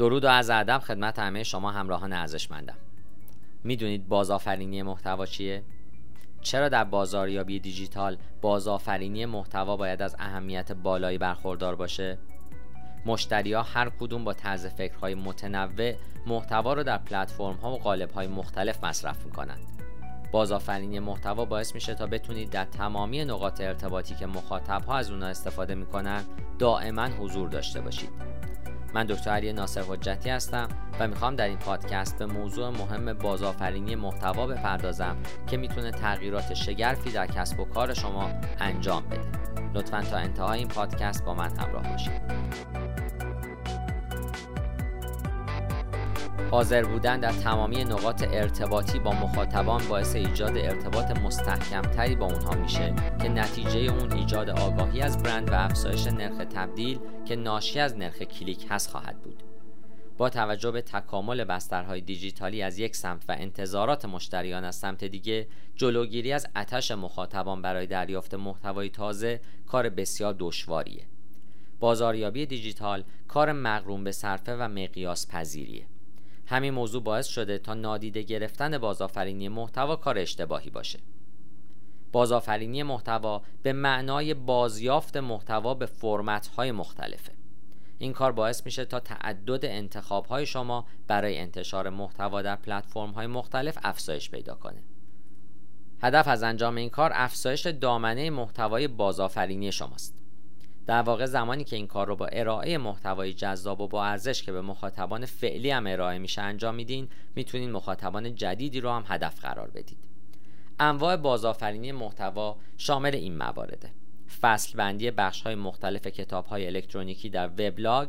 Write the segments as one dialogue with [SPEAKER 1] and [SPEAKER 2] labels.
[SPEAKER 1] درود و از ادب خدمت همه شما همراهان ارزشمندم. می‌دونید بازآفرینی محتوا چیه؟ چرا در بازاریابی دیجیتال بازآفرینی محتوا باید از اهمیت بالایی برخوردار باشه؟ مشتری ها هر کدوم با طرز فکرهای متنوع محتوا رو در پلتفرم ها و قالب های مختلف مصرف می‌کنند. بازآفرینی محتوا باعث میشه تا بتونید در تمامی نقاط ارتباطی که مخاطب ها از اونها استفاده می‌کنن دائما حضور داشته باشید. من دکتر علی ناصر حجتی هستم و می‌خوام در این پادکست به موضوع مهم بازآفرینی محتوا بپردازم که می‌تونه تغییرات شگرفی در کسب و کار شما انجام بده. لطفا تا انتهای این پادکست با من همراه باشید. حاضر بودن در تمامی نقاط ارتباطی با مخاطبان باعث ایجاد ارتباط مستحکمتری با اونها میشه که نتیجه اون ایجاد آگاهی از برند و افزایش نرخ تبدیل که ناشی از نرخ کلیک هست خواهد بود. با توجه به تکامل بسترهای دیجیتالی از یک سمت و انتظارات مشتریان از سمت دیگه جلوگیری از اتش مخاطبان برای دریافت محتوای تازه کار بسیار دشواریه. بازاریابی دیجیتال کار مغروم به صرفه و مقیاس پذیریه همین موضوع باعث شده تا نادیده گرفتن بازآفرینی محتوا کار اشتباهی باشه. بازآفرینی محتوا به معنای بازیافت محتوا به فرمت های مختلفه. این کار باعث میشه تا تعدد انتخاب های شما برای انتشار محتوا در پلتفرم های مختلف افزایش پیدا کنه. هدف از انجام این کار افزایش دامنه محتوای بازآفرینی شماست. در واقع زمانی که این کار رو با ارائه محتوای جذاب و با ارزش که به مخاطبان فعلی هم ارائه میشه انجام میدین می‌تونین مخاطبان جدیدی رو هم هدف قرار بدید. انواع بازآفرینی محتوا شامل این موارده فصل بندی بخش های مختلف کتاب های الکترونیکی در وبلاگ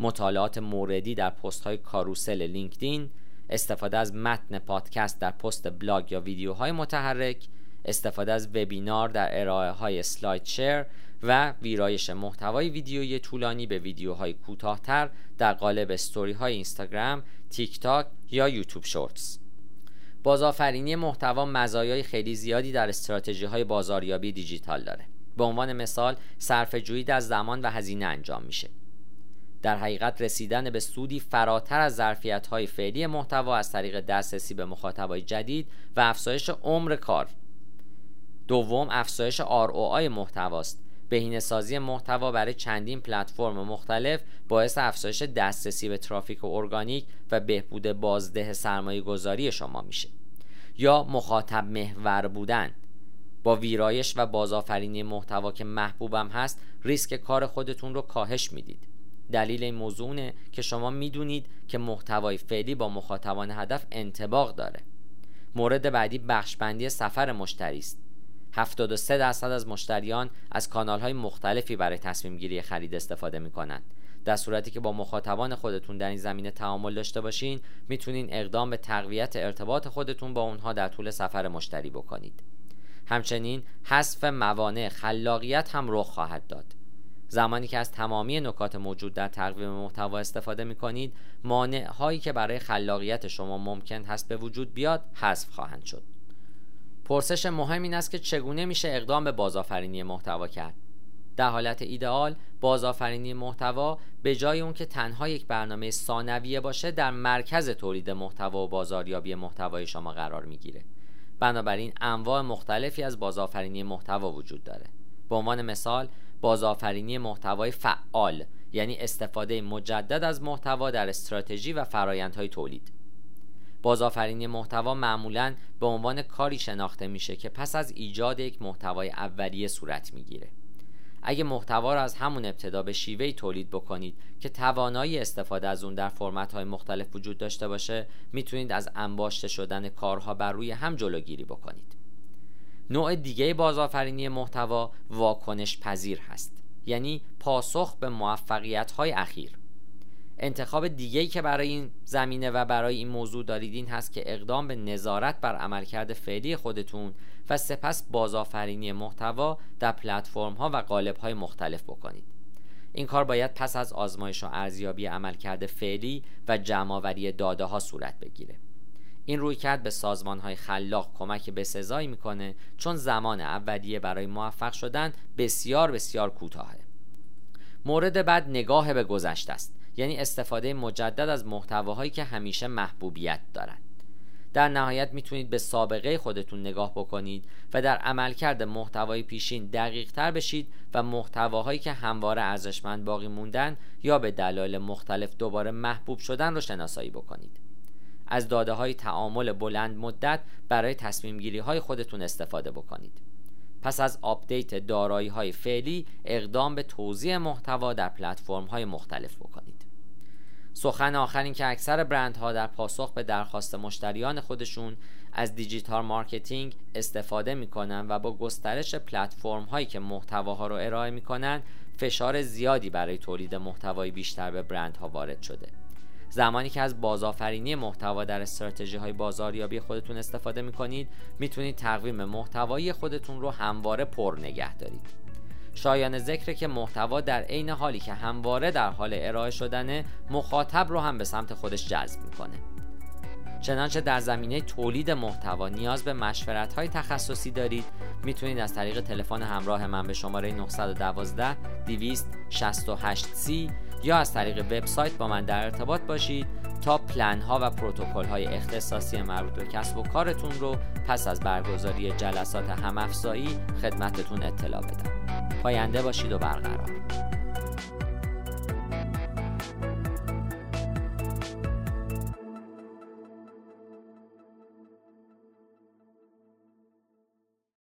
[SPEAKER 1] مطالعات موردی در پست های carousel LinkedIn استفاده از متن پادکست در پست بلاگ یا ویدیوهای متحرک استفاده از وبینار در ارائه های SlideShare و ویرایش محتوای ویدیویی طولانی به ویدیوهای کوتاهتر در قالب استوری های اینستاگرام، تیک تاک یا یوتیوب شورتس. بازآفرینی محتوا مزایای خیلی زیادی در استراتژی های بازاریابی دیجیتال داره. به عنوان مثال صرف جویی در زمان و هزینه انجام میشه. در حقیقت رسیدن به سودی فراتر از ظرفیت های فعلی محتوا از طریق دسترسی به مخاطبای جدید و افزایش عمر کار. دوم افزایش ROI محتواست. بهینه سازی محتوا برای چندین پلتفرم مختلف باعث افزایش دسترسی به ترافیک ارگانیک و بهبود بازده سرمایه گذاری شما میشه. یا مخاطب محور بودن. با ویرایش و بازآفرینی محتوا که محبوبم هست ریسک کار خودتون رو کاهش می‌دید. دلیل این موضوع که شما می‌دونید که محتوای فعلی با مخاطبان هدف انتباق داره. مورد بعدی بخشبندی سفر مشتری است. 73 درصد از مشتریان از کانال های مختلفی برای تصمیم گیری خرید استفاده می کنند. در صورتی که با مخاطبان خودتون در این زمینه تعامل داشته باشین می‌تونین اقدام به تقویت ارتباط خودتون با اونها در طول سفر مشتری بکنید. همچنین حذف موانع خلاقیت هم رخ خواهد داد. زمانی که از تمامی نکات موجود در تقویم محتوا استفاده می کنید مانع هایی که برای خلاقیت شما ممکن هست به وجود بیاد حذف خواهند شد. پرسش مهم این است که چگونه میشه اقدام به بازآفرینی محتوا کرد. در حالت ایدئال بازآفرینی محتوا به جای اون که تنها یک برنامه ثانویه باشه در مرکز تولید محتوا و بازاریابی محتوای شما قرار می‌گیره. بنابراین انواع مختلفی از بازآفرینی محتوا وجود داره. به عنوان مثال بازآفرینی محتوای فعال یعنی استفاده مجدد از محتوا در استراتژی و فرایندهای تولید. بازآفرینی محتوا معمولا به عنوان کاری شناخته میشه که پس از ایجاد یک محتوای اولیه صورت می‌گیره. اگه محتوا را از همون ابتدا به شیوهی تولید بکنید که توانایی استفاده از اون در فرمت های مختلف وجود داشته باشه می‌تونید از انباشته شدن کارها بر روی هم جلوگیری بکنید. نوع دیگه بازآفرینی محتوا واکنش پذیر هست یعنی پاسخ به موفقیت های اخیر. انتخاب دیگه‌ای که برای این زمینه و برای این موضوع دارید این هست که اقدام به نظارت بر عملکرد فعلی خودتون و سپس بازآفرینی محتوا در پلتفرم ها و قالب های مختلف بکنید. این کار باید پس از آزمایش و ارزیابی عملکرد فعلی و جمعآوری داده ها صورت بگیره. این روی کرد به سازمان های خلاق کمک به سزایی می‌کنه چون زمان اولیه برای موفق شدن بسیار بسیار کوتاهه. مورد بعد نگاه به گذشته است. یعنی استفاده مجدد از محتواهایی که همیشه محبوبیت دارند. در نهایت می‌تونید به سابقه خودتون نگاه بکنید و در عملکرد محتوای پیشین دقیق تر بشید و محتواهایی که همواره ارزشمند باقی موندن یا به دلایل مختلف دوباره محبوب شدن رو شناسایی بکنید. از داده های تعامل بلند مدت برای تصمیم گیری های خودتون استفاده بکنید. پس از آپدیت دارایی های فعلی اقدام به توزیع محتوا در پلتفرم های مختلف بکنید. سخن آخر این که اکثر برندها در پاسخ به درخواست مشتریان خودشون از digital marketing استفاده می‌کنن و با گسترش پلتفرم هایی که محتواها رو ارائه می‌کنن فشار زیادی برای تولید محتوای بیشتر به برندها وارد شده. زمانی که از بازآفرینی محتوا در استراتژی های بازاریابی خودتون استفاده می‌کنید می‌تونید تقویم محتوایی خودتون رو همواره پر نگه دارید. شایان ذکر که محتوا در عین حالی که همواره در حال ارائه شدن مخاطب رو هم به سمت خودش جذب می‌کنه. چنانچه در زمینه تولید محتوا نیاز به مشورت های تخصصی دارید می‌تونید از طریق تلفن همراه من به شماره 912 268 c یا از طریق وبسایت با من در ارتباط باشید تا پلن ها و پروتکل های اختصاصی مربوط به کسب و کارتون رو پس از برگزاری جلسات همافزایی خدمتتون اطلاع بدم. پاینده باشید و برقرار.